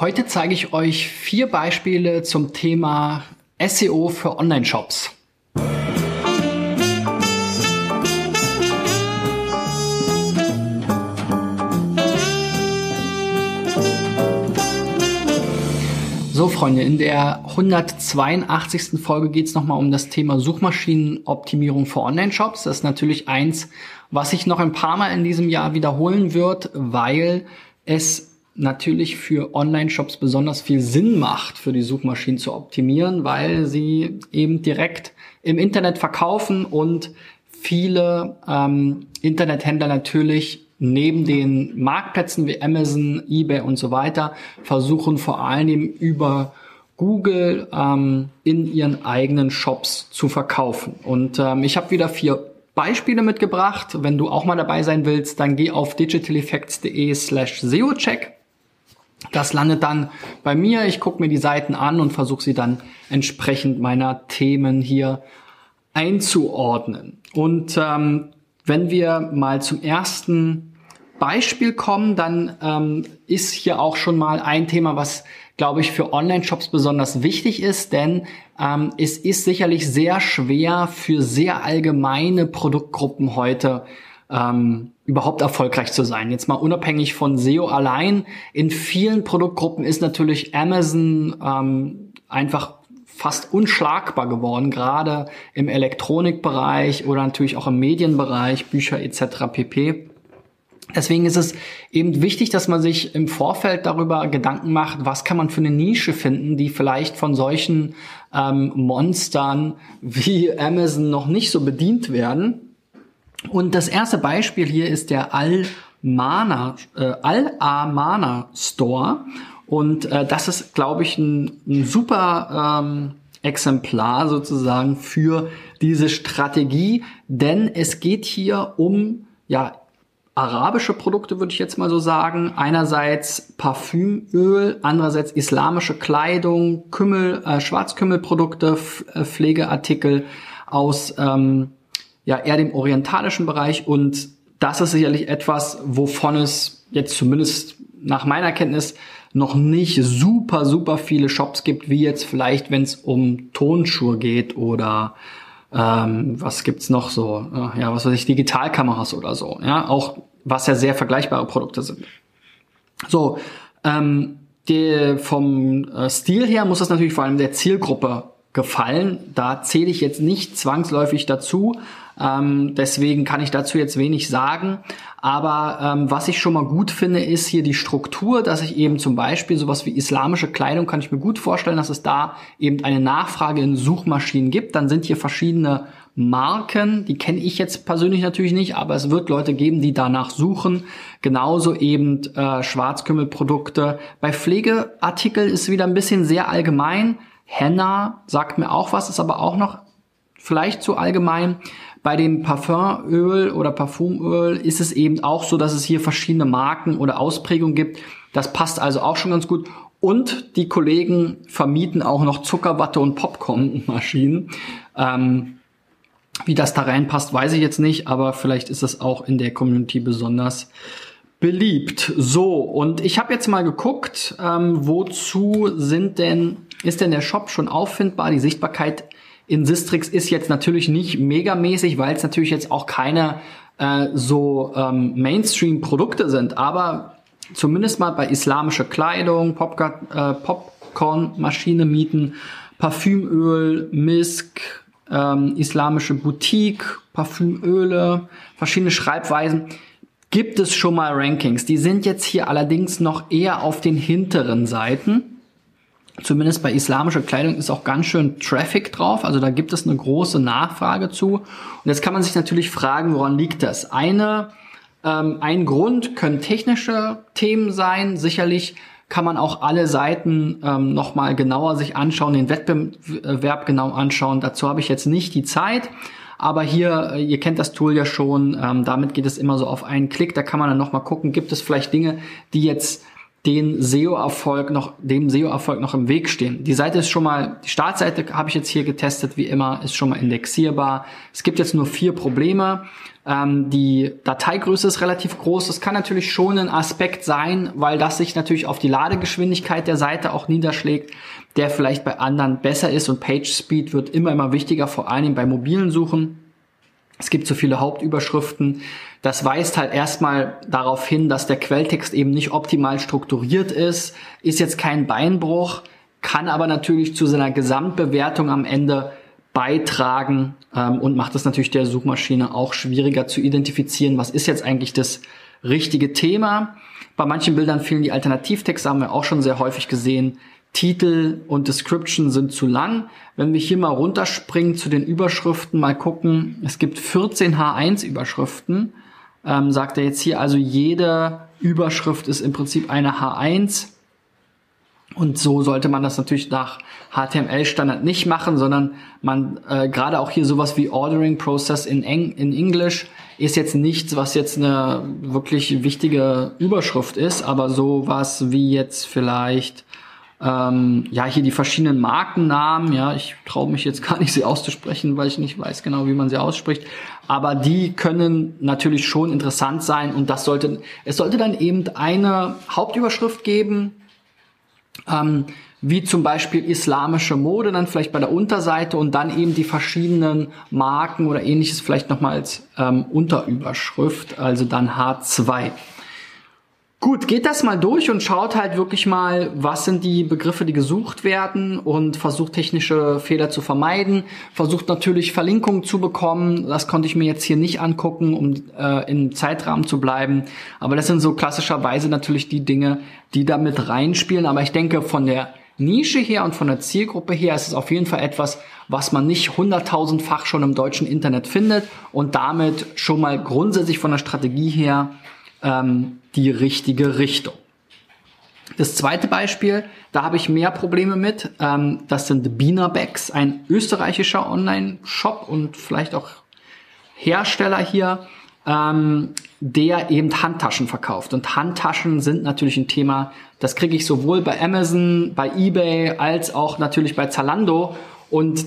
Heute zeige ich euch vier Beispiele zum Thema SEO für Online-Shops. So, Freunde, in der 182. Folge geht es nochmal um das Thema Suchmaschinenoptimierung für Online-Shops. Das ist natürlich eins, was sich noch ein paar Mal in diesem Jahr wiederholen wird, weil es natürlich für Online-Shops besonders viel Sinn macht, für die Suchmaschinen zu optimieren, weil sie eben direkt im Internet verkaufen und viele ähm, Internethändler natürlich neben den Marktplätzen wie Amazon, eBay und so weiter versuchen vor allem über Google ähm, in ihren eigenen Shops zu verkaufen. Und ähm, ich habe wieder vier Beispiele mitgebracht. Wenn du auch mal dabei sein willst, dann geh auf digitaleffects.de slash SEOcheck das landet dann bei mir. Ich gucke mir die Seiten an und versuche sie dann entsprechend meiner Themen hier einzuordnen. Und ähm, wenn wir mal zum ersten Beispiel kommen, dann ähm, ist hier auch schon mal ein Thema, was, glaube ich, für Online-Shops besonders wichtig ist, denn ähm, es ist sicherlich sehr schwer für sehr allgemeine Produktgruppen heute ähm, überhaupt erfolgreich zu sein. Jetzt mal unabhängig von SEO allein. In vielen Produktgruppen ist natürlich Amazon ähm, einfach fast unschlagbar geworden, gerade im Elektronikbereich oder natürlich auch im Medienbereich, Bücher etc. pp. Deswegen ist es eben wichtig, dass man sich im Vorfeld darüber Gedanken macht, was kann man für eine Nische finden, die vielleicht von solchen ähm, Monstern wie Amazon noch nicht so bedient werden und das erste Beispiel hier ist der Al-Mana, äh, Al-Amana Store. Und äh, das ist, glaube ich, ein, ein super ähm, Exemplar sozusagen für diese Strategie, denn es geht hier um ja arabische Produkte, würde ich jetzt mal so sagen. Einerseits Parfümöl, andererseits islamische Kleidung, Kümmel, äh, Schwarzkümmelprodukte, äh, Pflegeartikel aus ähm, ja eher dem orientalischen Bereich. Und das ist sicherlich etwas, wovon es jetzt zumindest nach meiner Kenntnis noch nicht super, super viele Shops gibt, wie jetzt vielleicht, wenn es um Tonschuhe geht oder ähm, was gibt's noch so, ja, was weiß ich, Digitalkameras oder so, ja, auch was ja sehr vergleichbare Produkte sind. So, ähm, die, vom äh, Stil her muss das natürlich vor allem der Zielgruppe gefallen. Da zähle ich jetzt nicht zwangsläufig dazu, ähm, deswegen kann ich dazu jetzt wenig sagen. Aber ähm, was ich schon mal gut finde, ist hier die Struktur, dass ich eben zum Beispiel sowas wie islamische Kleidung kann ich mir gut vorstellen, dass es da eben eine Nachfrage in Suchmaschinen gibt. Dann sind hier verschiedene Marken, die kenne ich jetzt persönlich natürlich nicht, aber es wird Leute geben, die danach suchen. Genauso eben äh, Schwarzkümmelprodukte. Bei Pflegeartikel ist wieder ein bisschen sehr allgemein. Henna sagt mir auch was, ist aber auch noch vielleicht zu allgemein. Bei dem Parfumöl oder Parfumöl ist es eben auch so, dass es hier verschiedene Marken oder Ausprägungen gibt. Das passt also auch schon ganz gut. Und die Kollegen vermieten auch noch Zuckerwatte und Popcornmaschinen. Ähm, wie das da reinpasst, weiß ich jetzt nicht, aber vielleicht ist es auch in der Community besonders beliebt. So, und ich habe jetzt mal geguckt, ähm, wozu sind denn, ist denn der Shop schon auffindbar? Die Sichtbarkeit in Sistrix ist jetzt natürlich nicht megamäßig, weil es natürlich jetzt auch keine äh, so ähm, Mainstream-Produkte sind, aber zumindest mal bei islamische Kleidung, Popcorn, äh, Popcornmaschine mieten, Parfümöl, Misk, ähm, islamische Boutique, Parfümöle, verschiedene Schreibweisen gibt es schon mal Rankings. Die sind jetzt hier allerdings noch eher auf den hinteren Seiten zumindest bei islamischer Kleidung ist auch ganz schön Traffic drauf. Also da gibt es eine große Nachfrage zu. Und jetzt kann man sich natürlich fragen, woran liegt das? Eine, ähm, ein Grund können technische Themen sein. Sicherlich kann man auch alle Seiten ähm, nochmal genauer sich anschauen, den Wettbewerb genau anschauen. Dazu habe ich jetzt nicht die Zeit. Aber hier, äh, ihr kennt das Tool ja schon, ähm, damit geht es immer so auf einen Klick. Da kann man dann nochmal gucken, gibt es vielleicht Dinge, die jetzt den SEO-Erfolg noch, dem SEO-Erfolg noch im Weg stehen. Die Seite ist schon mal, die Startseite habe ich jetzt hier getestet, wie immer, ist schon mal indexierbar. Es gibt jetzt nur vier Probleme. Ähm, die Dateigröße ist relativ groß. Das kann natürlich schon ein Aspekt sein, weil das sich natürlich auf die Ladegeschwindigkeit der Seite auch niederschlägt, der vielleicht bei anderen besser ist und Page Speed wird immer, immer wichtiger, vor allem bei mobilen Suchen. Es gibt so viele Hauptüberschriften. Das weist halt erstmal darauf hin, dass der Quelltext eben nicht optimal strukturiert ist, ist jetzt kein Beinbruch, kann aber natürlich zu seiner Gesamtbewertung am Ende beitragen ähm, und macht es natürlich der Suchmaschine auch schwieriger zu identifizieren, was ist jetzt eigentlich das richtige Thema. Bei manchen Bildern fehlen die Alternativtexte, haben wir auch schon sehr häufig gesehen. Titel und Description sind zu lang. Wenn wir hier mal runterspringen zu den Überschriften, mal gucken, es gibt 14 H1-Überschriften, ähm, sagt er jetzt hier, also jede Überschrift ist im Prinzip eine H1. Und so sollte man das natürlich nach HTML-Standard nicht machen, sondern man äh, gerade auch hier sowas wie Ordering Process in, Eng in English ist jetzt nichts, was jetzt eine wirklich wichtige Überschrift ist, aber sowas wie jetzt vielleicht ähm, ja, hier die verschiedenen Markennamen, ja, ich traue mich jetzt gar nicht sie auszusprechen, weil ich nicht weiß genau, wie man sie ausspricht. Aber die können natürlich schon interessant sein und das sollte, es sollte dann eben eine Hauptüberschrift geben, ähm, wie zum Beispiel islamische Mode, dann vielleicht bei der Unterseite und dann eben die verschiedenen Marken oder ähnliches vielleicht nochmal als ähm, Unterüberschrift, also dann H2. Gut, geht das mal durch und schaut halt wirklich mal, was sind die Begriffe, die gesucht werden und versucht technische Fehler zu vermeiden. Versucht natürlich Verlinkungen zu bekommen. Das konnte ich mir jetzt hier nicht angucken, um äh, im Zeitrahmen zu bleiben. Aber das sind so klassischerweise natürlich die Dinge, die da mit reinspielen. Aber ich denke, von der Nische her und von der Zielgruppe her ist es auf jeden Fall etwas, was man nicht hunderttausendfach schon im deutschen Internet findet und damit schon mal grundsätzlich von der Strategie her ähm, die richtige Richtung. Das zweite Beispiel, da habe ich mehr Probleme mit. Ähm, das sind Beanerbacks, ein österreichischer Online-Shop und vielleicht auch Hersteller hier, ähm, der eben Handtaschen verkauft. Und Handtaschen sind natürlich ein Thema, das kriege ich sowohl bei Amazon, bei eBay als auch natürlich bei Zalando. Und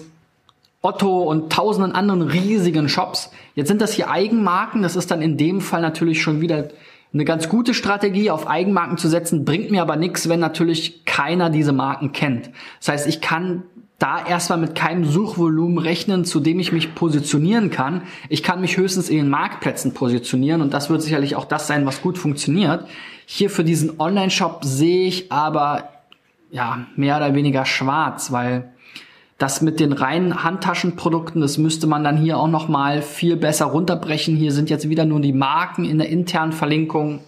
Otto und tausenden anderen riesigen Shops. Jetzt sind das hier Eigenmarken. Das ist dann in dem Fall natürlich schon wieder eine ganz gute Strategie, auf Eigenmarken zu setzen, bringt mir aber nichts, wenn natürlich keiner diese Marken kennt. Das heißt, ich kann da erstmal mit keinem Suchvolumen rechnen, zu dem ich mich positionieren kann. Ich kann mich höchstens in den Marktplätzen positionieren und das wird sicherlich auch das sein, was gut funktioniert. Hier für diesen Online-Shop sehe ich aber ja mehr oder weniger schwarz, weil das mit den reinen Handtaschenprodukten, das müsste man dann hier auch noch mal viel besser runterbrechen. Hier sind jetzt wieder nur die Marken in der internen Verlinkung.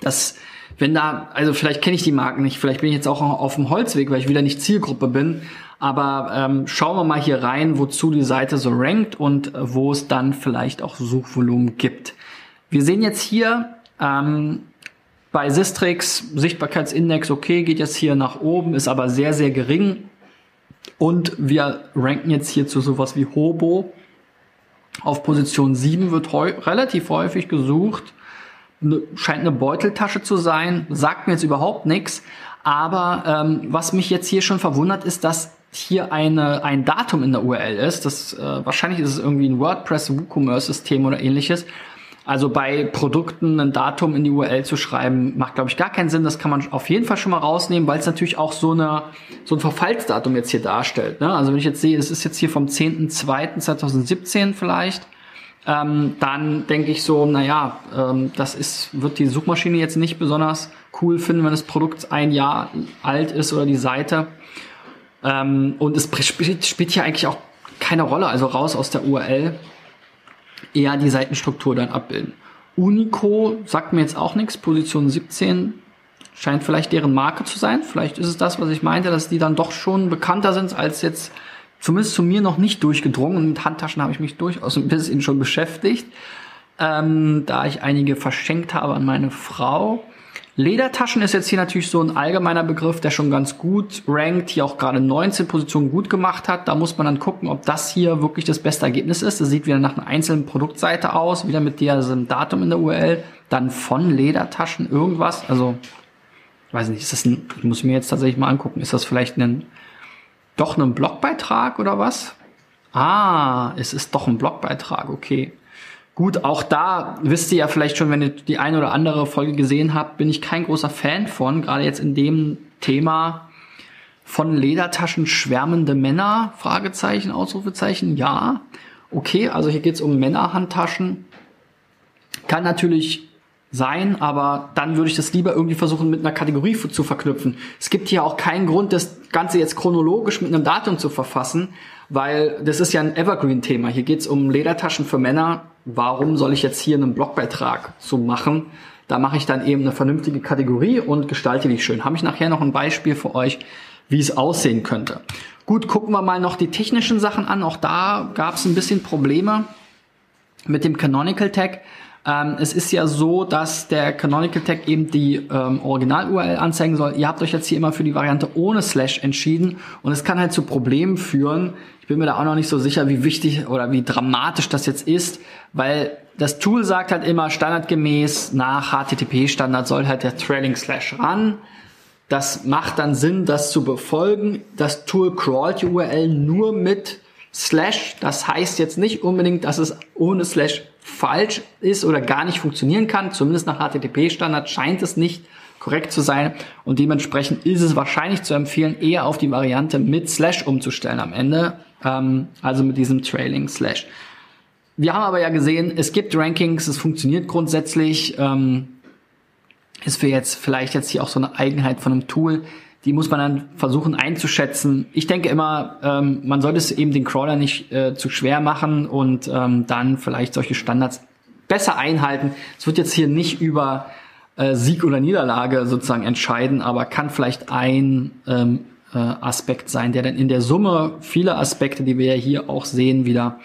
Das, wenn da, also vielleicht kenne ich die Marken nicht, vielleicht bin ich jetzt auch auf dem Holzweg, weil ich wieder nicht Zielgruppe bin. Aber ähm, schauen wir mal hier rein, wozu die Seite so rankt und äh, wo es dann vielleicht auch Suchvolumen gibt. Wir sehen jetzt hier ähm, bei Sistrix Sichtbarkeitsindex, okay, geht jetzt hier nach oben, ist aber sehr, sehr gering. Und wir ranken jetzt hier zu sowas wie Hobo. Auf Position 7 wird heu relativ häufig gesucht. Ne, scheint eine Beuteltasche zu sein, sagt mir jetzt überhaupt nichts. Aber ähm, was mich jetzt hier schon verwundert, ist, dass hier eine, ein Datum in der URL ist. Das, äh, wahrscheinlich ist es irgendwie ein WordPress WooCommerce-System oder ähnliches. Also bei Produkten ein Datum in die URL zu schreiben, macht, glaube ich, gar keinen Sinn. Das kann man auf jeden Fall schon mal rausnehmen, weil es natürlich auch so, eine, so ein Verfallsdatum jetzt hier darstellt. Ne? Also wenn ich jetzt sehe, es ist jetzt hier vom 10.02.2017 vielleicht, ähm, dann denke ich so, naja, ähm, das ist, wird die Suchmaschine jetzt nicht besonders cool finden, wenn das Produkt ein Jahr alt ist oder die Seite. Ähm, und es spielt, spielt hier eigentlich auch keine Rolle, also raus aus der URL eher die Seitenstruktur dann abbilden. Unico sagt mir jetzt auch nichts. Position 17 scheint vielleicht deren Marke zu sein. Vielleicht ist es das, was ich meinte, dass die dann doch schon bekannter sind als jetzt zumindest zu mir noch nicht durchgedrungen. Mit Handtaschen habe ich mich durchaus ein bisschen schon beschäftigt, ähm, da ich einige verschenkt habe an meine Frau. Ledertaschen ist jetzt hier natürlich so ein allgemeiner Begriff, der schon ganz gut rankt, hier auch gerade 19 Positionen gut gemacht hat. Da muss man dann gucken, ob das hier wirklich das beste Ergebnis ist. Das sieht wieder nach einer einzelnen Produktseite aus, wieder mit diesem Datum in der URL, dann von Ledertaschen irgendwas. Also weiß nicht, ist das ein, ich muss mir jetzt tatsächlich mal angucken, ist das vielleicht ein, doch ein Blogbeitrag oder was? Ah, es ist doch ein Blogbeitrag, okay. Gut, auch da wisst ihr ja vielleicht schon, wenn ihr die eine oder andere Folge gesehen habt, bin ich kein großer Fan von, gerade jetzt in dem Thema von Ledertaschen schwärmende Männer, Fragezeichen, Ausrufezeichen, ja. Okay, also hier geht's um Männerhandtaschen. Kann natürlich sein, aber dann würde ich das lieber irgendwie versuchen mit einer Kategorie zu verknüpfen. Es gibt hier auch keinen Grund, das Ganze jetzt chronologisch mit einem Datum zu verfassen, weil das ist ja ein Evergreen-Thema. Hier geht's um Ledertaschen für Männer. Warum soll ich jetzt hier einen Blogbeitrag zu machen? Da mache ich dann eben eine vernünftige Kategorie und gestalte die schön. Habe ich nachher noch ein Beispiel für euch, wie es aussehen könnte. Gut, gucken wir mal noch die technischen Sachen an. Auch da gab es ein bisschen Probleme mit dem Canonical Tag. Ähm, es ist ja so, dass der Canonical Tag eben die ähm, Original-URL anzeigen soll. Ihr habt euch jetzt hier immer für die Variante ohne Slash entschieden und es kann halt zu Problemen führen. Ich bin mir da auch noch nicht so sicher, wie wichtig oder wie dramatisch das jetzt ist, weil das Tool sagt halt immer standardgemäß nach HTTP-Standard soll halt der Trailing Slash ran. Das macht dann Sinn, das zu befolgen. Das Tool crawlt die URL nur mit Slash. Das heißt jetzt nicht unbedingt, dass es ohne Slash falsch ist oder gar nicht funktionieren kann. Zumindest nach HTTP-Standard scheint es nicht korrekt zu sein und dementsprechend ist es wahrscheinlich zu empfehlen, eher auf die Variante mit Slash umzustellen am Ende, ähm, also mit diesem Trailing Slash. Wir haben aber ja gesehen, es gibt Rankings, es funktioniert grundsätzlich, ähm, ist für jetzt vielleicht jetzt hier auch so eine Eigenheit von einem Tool, die muss man dann versuchen einzuschätzen. Ich denke immer, ähm, man sollte es eben den Crawler nicht äh, zu schwer machen und ähm, dann vielleicht solche Standards besser einhalten. Es wird jetzt hier nicht über äh, Sieg oder Niederlage sozusagen entscheiden, aber kann vielleicht ein ähm, äh, Aspekt sein, der dann in der Summe viele Aspekte, die wir ja hier auch sehen, wieder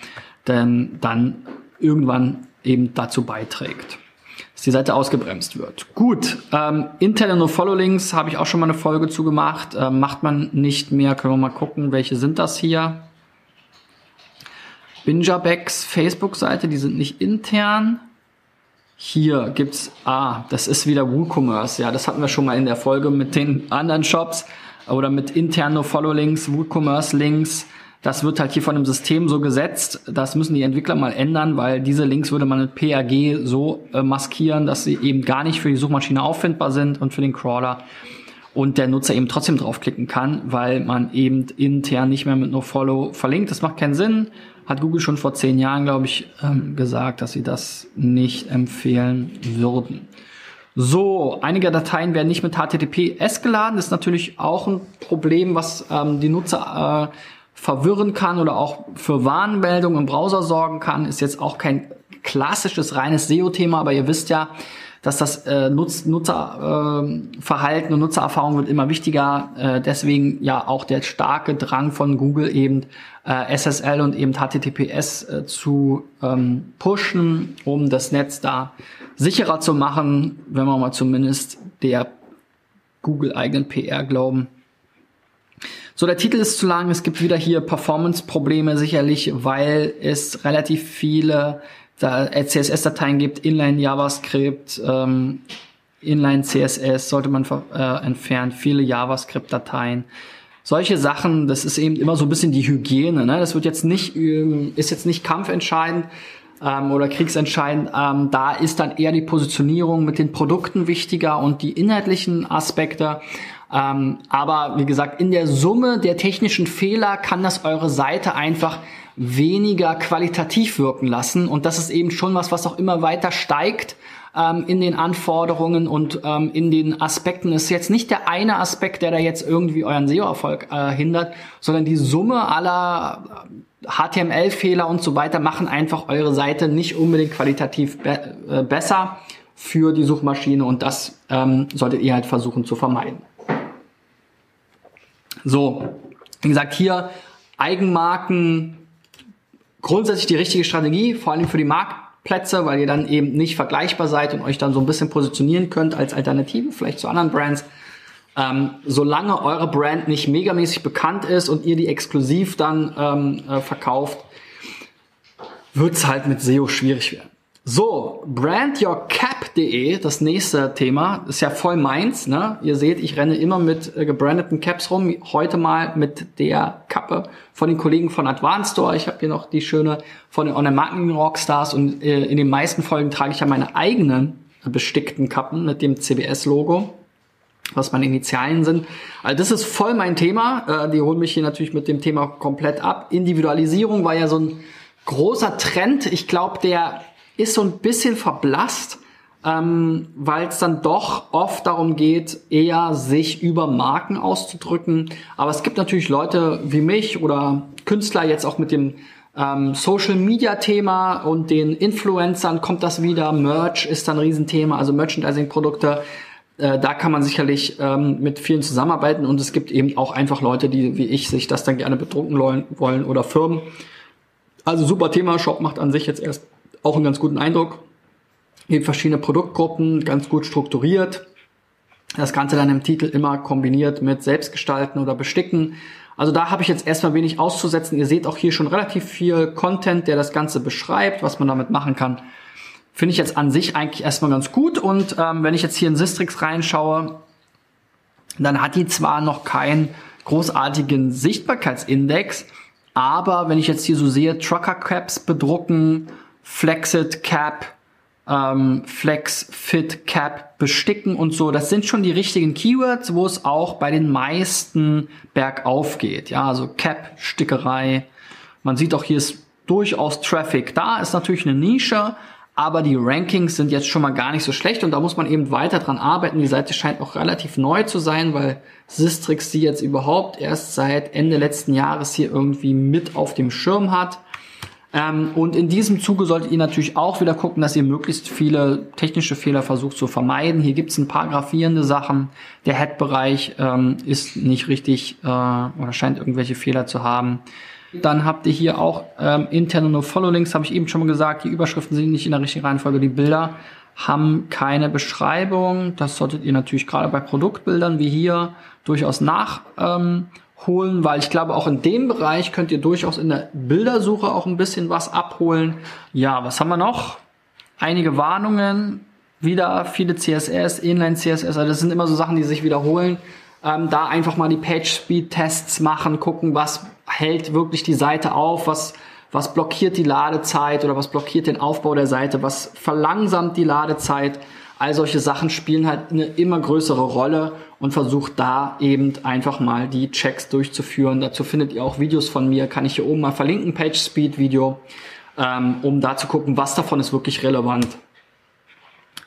dann, dann irgendwann eben dazu beiträgt dass die Seite ausgebremst wird. Gut, ähm, interne No-Follow-Links habe ich auch schon mal eine Folge zu gemacht. Ähm, macht man nicht mehr, können wir mal gucken, welche sind das hier. Bingerbacks Facebook-Seite, die sind nicht intern. Hier gibt's, ah, das ist wieder WooCommerce. Ja, das hatten wir schon mal in der Folge mit den anderen Shops oder mit internen No-Follow-Links, WooCommerce-Links. Das wird halt hier von dem System so gesetzt. Das müssen die Entwickler mal ändern, weil diese Links würde man mit PAG so äh, maskieren, dass sie eben gar nicht für die Suchmaschine auffindbar sind und für den Crawler und der Nutzer eben trotzdem draufklicken kann, weil man eben intern nicht mehr mit NoFollow verlinkt. Das macht keinen Sinn. Hat Google schon vor zehn Jahren, glaube ich, ähm, gesagt, dass sie das nicht empfehlen würden. So, einige Dateien werden nicht mit HTTPS geladen. Das ist natürlich auch ein Problem, was ähm, die Nutzer äh, verwirren kann oder auch für Warnmeldungen im Browser sorgen kann, ist jetzt auch kein klassisches reines SEO-Thema, aber ihr wisst ja, dass das äh, Nutz Nutzerverhalten äh, und Nutzererfahrung wird immer wichtiger. Äh, deswegen ja auch der starke Drang von Google eben äh, SSL und eben HTTPS äh, zu ähm, pushen, um das Netz da sicherer zu machen, wenn wir mal zumindest der Google eigenen PR glauben. So, der Titel ist zu lang. Es gibt wieder hier Performance-Probleme sicherlich, weil es relativ viele CSS-Dateien gibt, Inline JavaScript, ähm, Inline CSS sollte man äh, entfernen, viele JavaScript-Dateien. Solche Sachen, das ist eben immer so ein bisschen die Hygiene. Ne? Das wird jetzt nicht, ähm, ist jetzt nicht kampfentscheidend ähm, oder kriegsentscheidend. Ähm, da ist dann eher die Positionierung mit den Produkten wichtiger und die inhaltlichen Aspekte. Ähm, aber wie gesagt, in der Summe der technischen Fehler kann das eure Seite einfach weniger qualitativ wirken lassen. Und das ist eben schon was, was auch immer weiter steigt ähm, in den Anforderungen und ähm, in den Aspekten. Es ist jetzt nicht der eine Aspekt, der da jetzt irgendwie euren SEO-Erfolg äh, hindert, sondern die Summe aller HTML-Fehler äh, und so weiter machen einfach eure Seite nicht unbedingt qualitativ be äh, besser für die Suchmaschine und das ähm, solltet ihr halt versuchen zu vermeiden. So, wie gesagt, hier Eigenmarken, grundsätzlich die richtige Strategie, vor allem für die Marktplätze, weil ihr dann eben nicht vergleichbar seid und euch dann so ein bisschen positionieren könnt als Alternative, vielleicht zu anderen Brands. Ähm, solange eure Brand nicht megamäßig bekannt ist und ihr die exklusiv dann ähm, äh, verkauft, wird's halt mit SEO schwierig werden. So, Brand Your Cap cap.de, das nächste Thema, ist ja voll meins. Ne? Ihr seht, ich renne immer mit äh, gebrandeten Caps rum. Heute mal mit der Kappe von den Kollegen von Advanced Store. Ich habe hier noch die schöne von den Online-Marketing Rockstars und äh, in den meisten Folgen trage ich ja meine eigenen bestickten Kappen mit dem CBS-Logo was meine Initialien sind. Also das ist voll mein Thema. Äh, die holen mich hier natürlich mit dem Thema komplett ab. Individualisierung war ja so ein großer Trend. Ich glaube, der ist so ein bisschen verblasst, ähm, weil es dann doch oft darum geht, eher sich über Marken auszudrücken. Aber es gibt natürlich Leute wie mich oder Künstler jetzt auch mit dem ähm, Social Media Thema und den Influencern kommt das wieder. Merch ist dann ein Riesenthema, also Merchandising Produkte. Äh, da kann man sicherlich ähm, mit vielen zusammenarbeiten und es gibt eben auch einfach Leute, die wie ich sich das dann gerne bedrucken wollen oder Firmen. Also super Thema. Shop macht an sich jetzt erst auch einen ganz guten Eindruck. Gibt verschiedene Produktgruppen, ganz gut strukturiert. Das Ganze dann im Titel immer kombiniert mit Selbstgestalten oder Besticken. Also da habe ich jetzt erstmal wenig auszusetzen. Ihr seht auch hier schon relativ viel Content, der das Ganze beschreibt, was man damit machen kann. Finde ich jetzt an sich eigentlich erstmal ganz gut. Und ähm, wenn ich jetzt hier in Sistrix reinschaue, dann hat die zwar noch keinen großartigen Sichtbarkeitsindex, aber wenn ich jetzt hier so sehe, Trucker Caps bedrucken, Flexit Cap, ähm, Flex Fit Cap besticken und so, das sind schon die richtigen Keywords, wo es auch bei den meisten bergauf geht. Ja, also Cap, Stickerei. Man sieht auch hier ist durchaus Traffic da, ist natürlich eine Nische, aber die Rankings sind jetzt schon mal gar nicht so schlecht und da muss man eben weiter dran arbeiten. Die Seite scheint auch relativ neu zu sein, weil Sistrix sie jetzt überhaupt erst seit Ende letzten Jahres hier irgendwie mit auf dem Schirm hat. Ähm, und in diesem Zuge solltet ihr natürlich auch wieder gucken, dass ihr möglichst viele technische Fehler versucht zu vermeiden. Hier gibt es ein paar gravierende Sachen. Der Head-Bereich ähm, ist nicht richtig äh, oder scheint irgendwelche Fehler zu haben. Dann habt ihr hier auch ähm, interne No-Follow-Links, habe ich eben schon mal gesagt. Die Überschriften sind nicht in der richtigen Reihenfolge. Die Bilder haben keine Beschreibung. Das solltet ihr natürlich gerade bei Produktbildern wie hier durchaus nachholen, ähm, weil ich glaube, auch in dem Bereich könnt ihr durchaus in der Bildersuche auch ein bisschen was abholen. Ja, was haben wir noch? Einige Warnungen, wieder viele CSS, Inline CSS, also das sind immer so Sachen, die sich wiederholen. Ähm, da einfach mal die Page Speed Tests machen, gucken, was hält wirklich die Seite auf, was, was blockiert die Ladezeit oder was blockiert den Aufbau der Seite, was verlangsamt die Ladezeit. All solche Sachen spielen halt eine immer größere Rolle und versucht da eben einfach mal die Checks durchzuführen. Dazu findet ihr auch Videos von mir, kann ich hier oben mal verlinken, Page Speed Video, ähm, um da zu gucken, was davon ist wirklich relevant.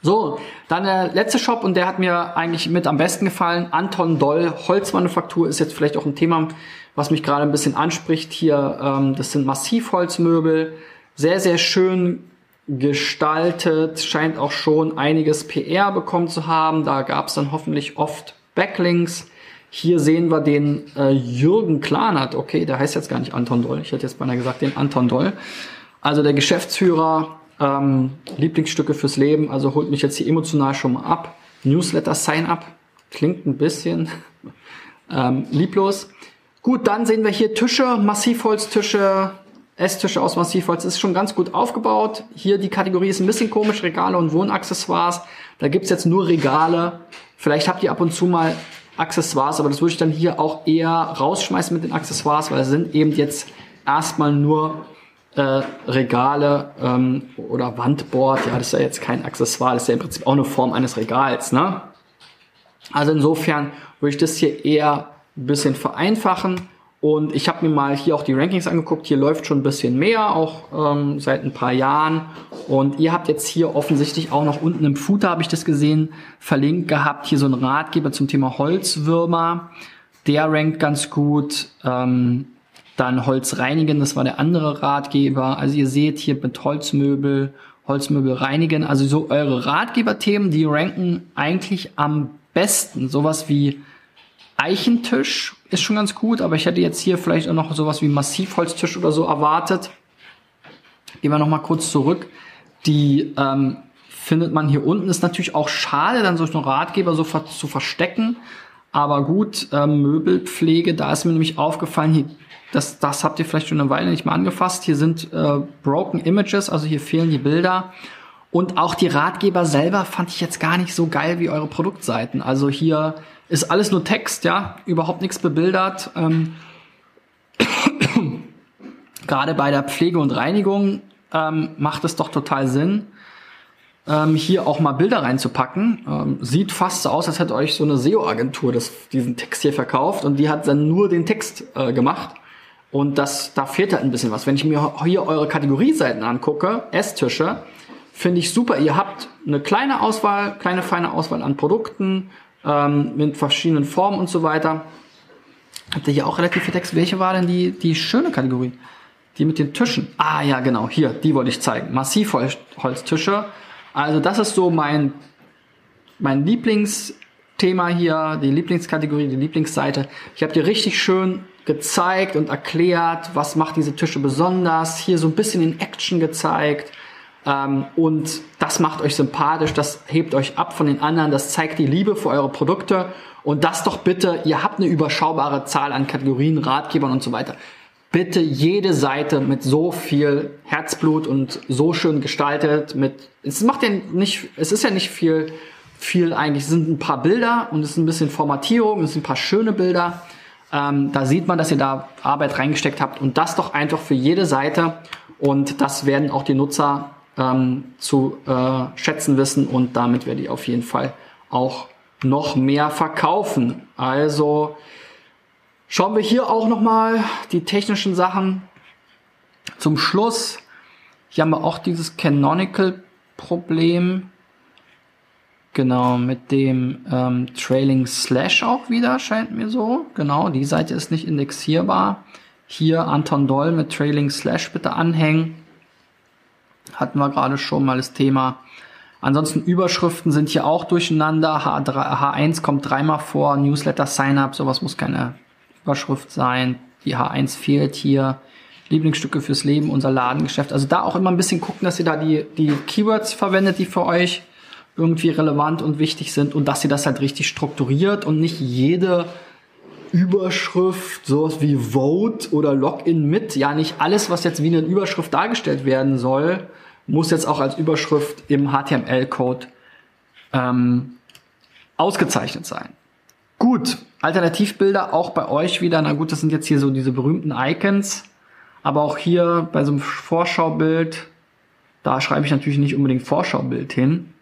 So, dann der letzte Shop und der hat mir eigentlich mit am besten gefallen. Anton Doll Holzmanufaktur ist jetzt vielleicht auch ein Thema, was mich gerade ein bisschen anspricht hier. Ähm, das sind Massivholzmöbel, sehr, sehr schön gestaltet, scheint auch schon einiges PR bekommen zu haben. Da gab es dann hoffentlich oft Backlinks. Hier sehen wir den äh, Jürgen Klanert. Okay, der heißt jetzt gar nicht Anton Doll. Ich hätte jetzt beinahe gesagt den Anton Doll. Also der Geschäftsführer ähm, Lieblingsstücke fürs Leben, also holt mich jetzt hier emotional schon mal ab. Newsletter Sign-up klingt ein bisschen ähm, lieblos. Gut, dann sehen wir hier Tische, Massivholztische, Esstische aus Massivholz ist schon ganz gut aufgebaut. Hier die Kategorie ist ein bisschen komisch, Regale und Wohnaccessoires. Da gibt's jetzt nur Regale. Vielleicht habt ihr ab und zu mal Accessoires, aber das würde ich dann hier auch eher rausschmeißen mit den Accessoires, weil es sind eben jetzt erstmal nur äh, Regale ähm, oder Wandboard, ja, das ist ja jetzt kein Accessoire, das ist ja im Prinzip auch eine Form eines Regals, ne? Also insofern würde ich das hier eher ein bisschen vereinfachen und ich habe mir mal hier auch die Rankings angeguckt. Hier läuft schon ein bisschen mehr, auch ähm, seit ein paar Jahren. Und ihr habt jetzt hier offensichtlich auch noch unten im Footer, habe ich das gesehen, verlinkt gehabt. Hier so ein Ratgeber zum Thema Holzwürmer. Der rankt ganz gut. Ähm, dann Holz reinigen, das war der andere Ratgeber. Also ihr seht hier mit Holzmöbel, Holzmöbel reinigen. Also so eure Ratgeberthemen, die ranken eigentlich am besten. Sowas wie Eichentisch ist schon ganz gut, aber ich hätte jetzt hier vielleicht auch noch sowas wie Massivholztisch oder so erwartet. Gehen wir noch mal kurz zurück. Die ähm, findet man hier unten. Ist natürlich auch schade, dann solche Ratgeber so ver zu verstecken. Aber gut, ähm, Möbelpflege, da ist mir nämlich aufgefallen, hier das, das habt ihr vielleicht schon eine Weile nicht mehr angefasst. Hier sind äh, Broken Images, also hier fehlen die Bilder. Und auch die Ratgeber selber fand ich jetzt gar nicht so geil wie eure Produktseiten. Also hier ist alles nur Text, ja, überhaupt nichts bebildert. Ähm, Gerade bei der Pflege und Reinigung ähm, macht es doch total Sinn, ähm, hier auch mal Bilder reinzupacken. Ähm, sieht fast so aus, als hätte euch so eine SEO-Agentur diesen Text hier verkauft und die hat dann nur den Text äh, gemacht. Und das, da fehlt halt ein bisschen was. Wenn ich mir hier eure Kategorieseiten angucke, Esstische, finde ich super. Ihr habt eine kleine Auswahl, kleine feine Auswahl an Produkten ähm, mit verschiedenen Formen und so weiter. Habt ihr hier auch relativ viel Text? Welche war denn die, die schöne Kategorie? Die mit den Tischen. Ah ja, genau, hier, die wollte ich zeigen. Massivholztische. Also das ist so mein, mein Lieblingsthema hier, die Lieblingskategorie, die Lieblingsseite. Ich habe dir richtig schön gezeigt und erklärt, was macht diese Tische besonders. Hier so ein bisschen in Action gezeigt. Ähm, und das macht euch sympathisch, das hebt euch ab von den anderen, das zeigt die Liebe für eure Produkte. Und das doch bitte, ihr habt eine überschaubare Zahl an Kategorien, Ratgebern und so weiter. Bitte jede Seite mit so viel Herzblut und so schön gestaltet mit, es macht ja nicht, es ist ja nicht viel, viel eigentlich, es sind ein paar Bilder und es ist ein bisschen Formatierung, es sind ein paar schöne Bilder. Ähm, da sieht man, dass ihr da Arbeit reingesteckt habt und das doch einfach für jede Seite und das werden auch die Nutzer ähm, zu äh, schätzen wissen und damit werde ich auf jeden Fall auch noch mehr verkaufen. Also schauen wir hier auch nochmal die technischen Sachen zum Schluss. Hier haben wir auch dieses Canonical Problem. Genau, mit dem ähm, Trailing Slash auch wieder, scheint mir so. Genau, die Seite ist nicht indexierbar. Hier Anton Doll mit Trailing Slash bitte anhängen. Hatten wir gerade schon mal das Thema. Ansonsten Überschriften sind hier auch durcheinander. H3, H1 kommt dreimal vor. Newsletter Sign-up, sowas muss keine Überschrift sein. Die H1 fehlt hier. Lieblingsstücke fürs Leben, unser Ladengeschäft. Also da auch immer ein bisschen gucken, dass ihr da die, die Keywords verwendet, die für euch irgendwie relevant und wichtig sind und dass ihr das halt richtig strukturiert und nicht jede Überschrift, sowas wie Vote oder Login mit, ja nicht alles, was jetzt wie eine Überschrift dargestellt werden soll, muss jetzt auch als Überschrift im HTML-Code ähm, ausgezeichnet sein. Gut, Alternativbilder auch bei euch wieder. Na gut, das sind jetzt hier so diese berühmten Icons. Aber auch hier bei so einem Vorschaubild, da schreibe ich natürlich nicht unbedingt Vorschaubild hin.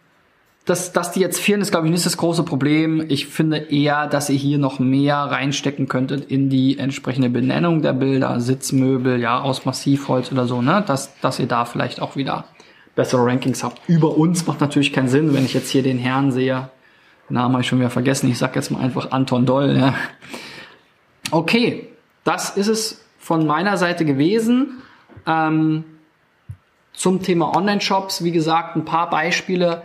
Dass, dass die jetzt fehlen, ist, glaube ich, nicht das große Problem. Ich finde eher, dass ihr hier noch mehr reinstecken könntet in die entsprechende Benennung der Bilder, Sitzmöbel, ja, aus Massivholz oder so, ne? Dass, dass ihr da vielleicht auch wieder bessere Rankings habt. Über uns macht natürlich keinen Sinn, wenn ich jetzt hier den Herrn sehe. Namen habe ich schon wieder vergessen. Ich sag jetzt mal einfach Anton Doll. Ja. Okay, das ist es von meiner Seite gewesen. Ähm, zum Thema Online-Shops, wie gesagt, ein paar Beispiele,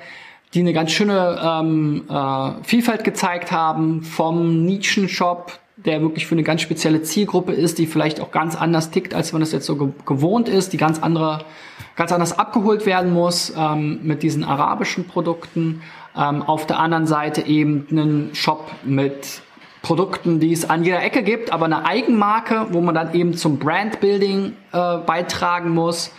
die eine ganz schöne ähm, äh, Vielfalt gezeigt haben, vom Nischen-Shop, der wirklich für eine ganz spezielle Zielgruppe ist, die vielleicht auch ganz anders tickt, als man das jetzt so ge gewohnt ist, die ganz andere ganz anders abgeholt werden muss ähm, mit diesen arabischen Produkten. Ähm, auf der anderen Seite eben einen Shop mit Produkten, die es an jeder Ecke gibt, aber eine Eigenmarke, wo man dann eben zum Brandbuilding äh, beitragen muss.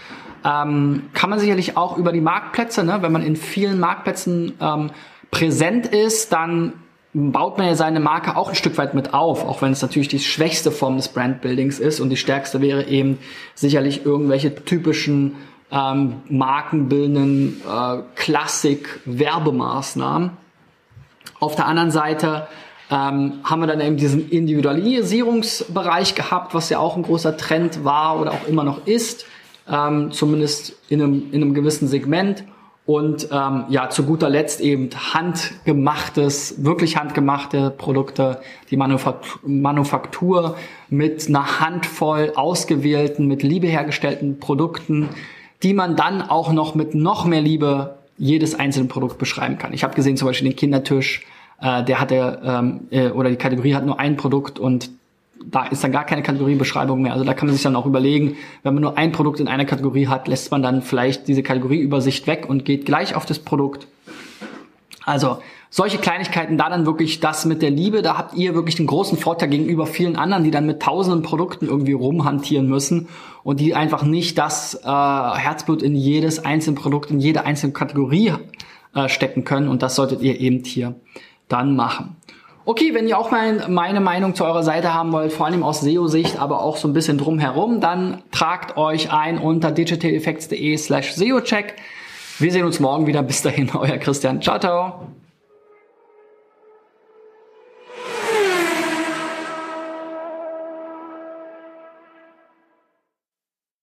Ähm, kann man sicherlich auch über die Marktplätze, ne? wenn man in vielen Marktplätzen ähm, präsent ist, dann baut man ja seine Marke auch ein Stück weit mit auf, auch wenn es natürlich die schwächste Form des Brandbuildings ist und die stärkste wäre eben sicherlich irgendwelche typischen ähm, markenbildenden äh, Klassik-Werbemaßnahmen. Auf der anderen Seite ähm, haben wir dann eben diesen Individualisierungsbereich gehabt, was ja auch ein großer Trend war oder auch immer noch ist, ähm, zumindest in einem, in einem gewissen Segment. Und ähm, ja, zu guter Letzt eben handgemachtes, wirklich handgemachte Produkte, die Manufaktur, Manufaktur mit einer Handvoll ausgewählten, mit Liebe hergestellten Produkten, die man dann auch noch mit noch mehr Liebe jedes einzelne Produkt beschreiben kann. Ich habe gesehen zum Beispiel den Kindertisch, äh, der hatte ähm, äh, oder die Kategorie hat nur ein Produkt und da ist dann gar keine Kategoriebeschreibung mehr. Also da kann man sich dann auch überlegen, wenn man nur ein Produkt in einer Kategorie hat, lässt man dann vielleicht diese Kategorieübersicht weg und geht gleich auf das Produkt. Also solche Kleinigkeiten, da dann wirklich das mit der Liebe, da habt ihr wirklich den großen Vorteil gegenüber vielen anderen, die dann mit tausenden Produkten irgendwie rumhantieren müssen und die einfach nicht das äh, Herzblut in jedes einzelne Produkt, in jede einzelne Kategorie äh, stecken können und das solltet ihr eben hier dann machen. Okay, wenn ihr auch mal meine Meinung zu eurer Seite haben wollt, vor allem aus SEO-Sicht, aber auch so ein bisschen drumherum, dann tragt euch ein unter digitaleffects.de slash SEO-Check. Wir sehen uns morgen wieder. Bis dahin, euer Christian. Ciao, ciao.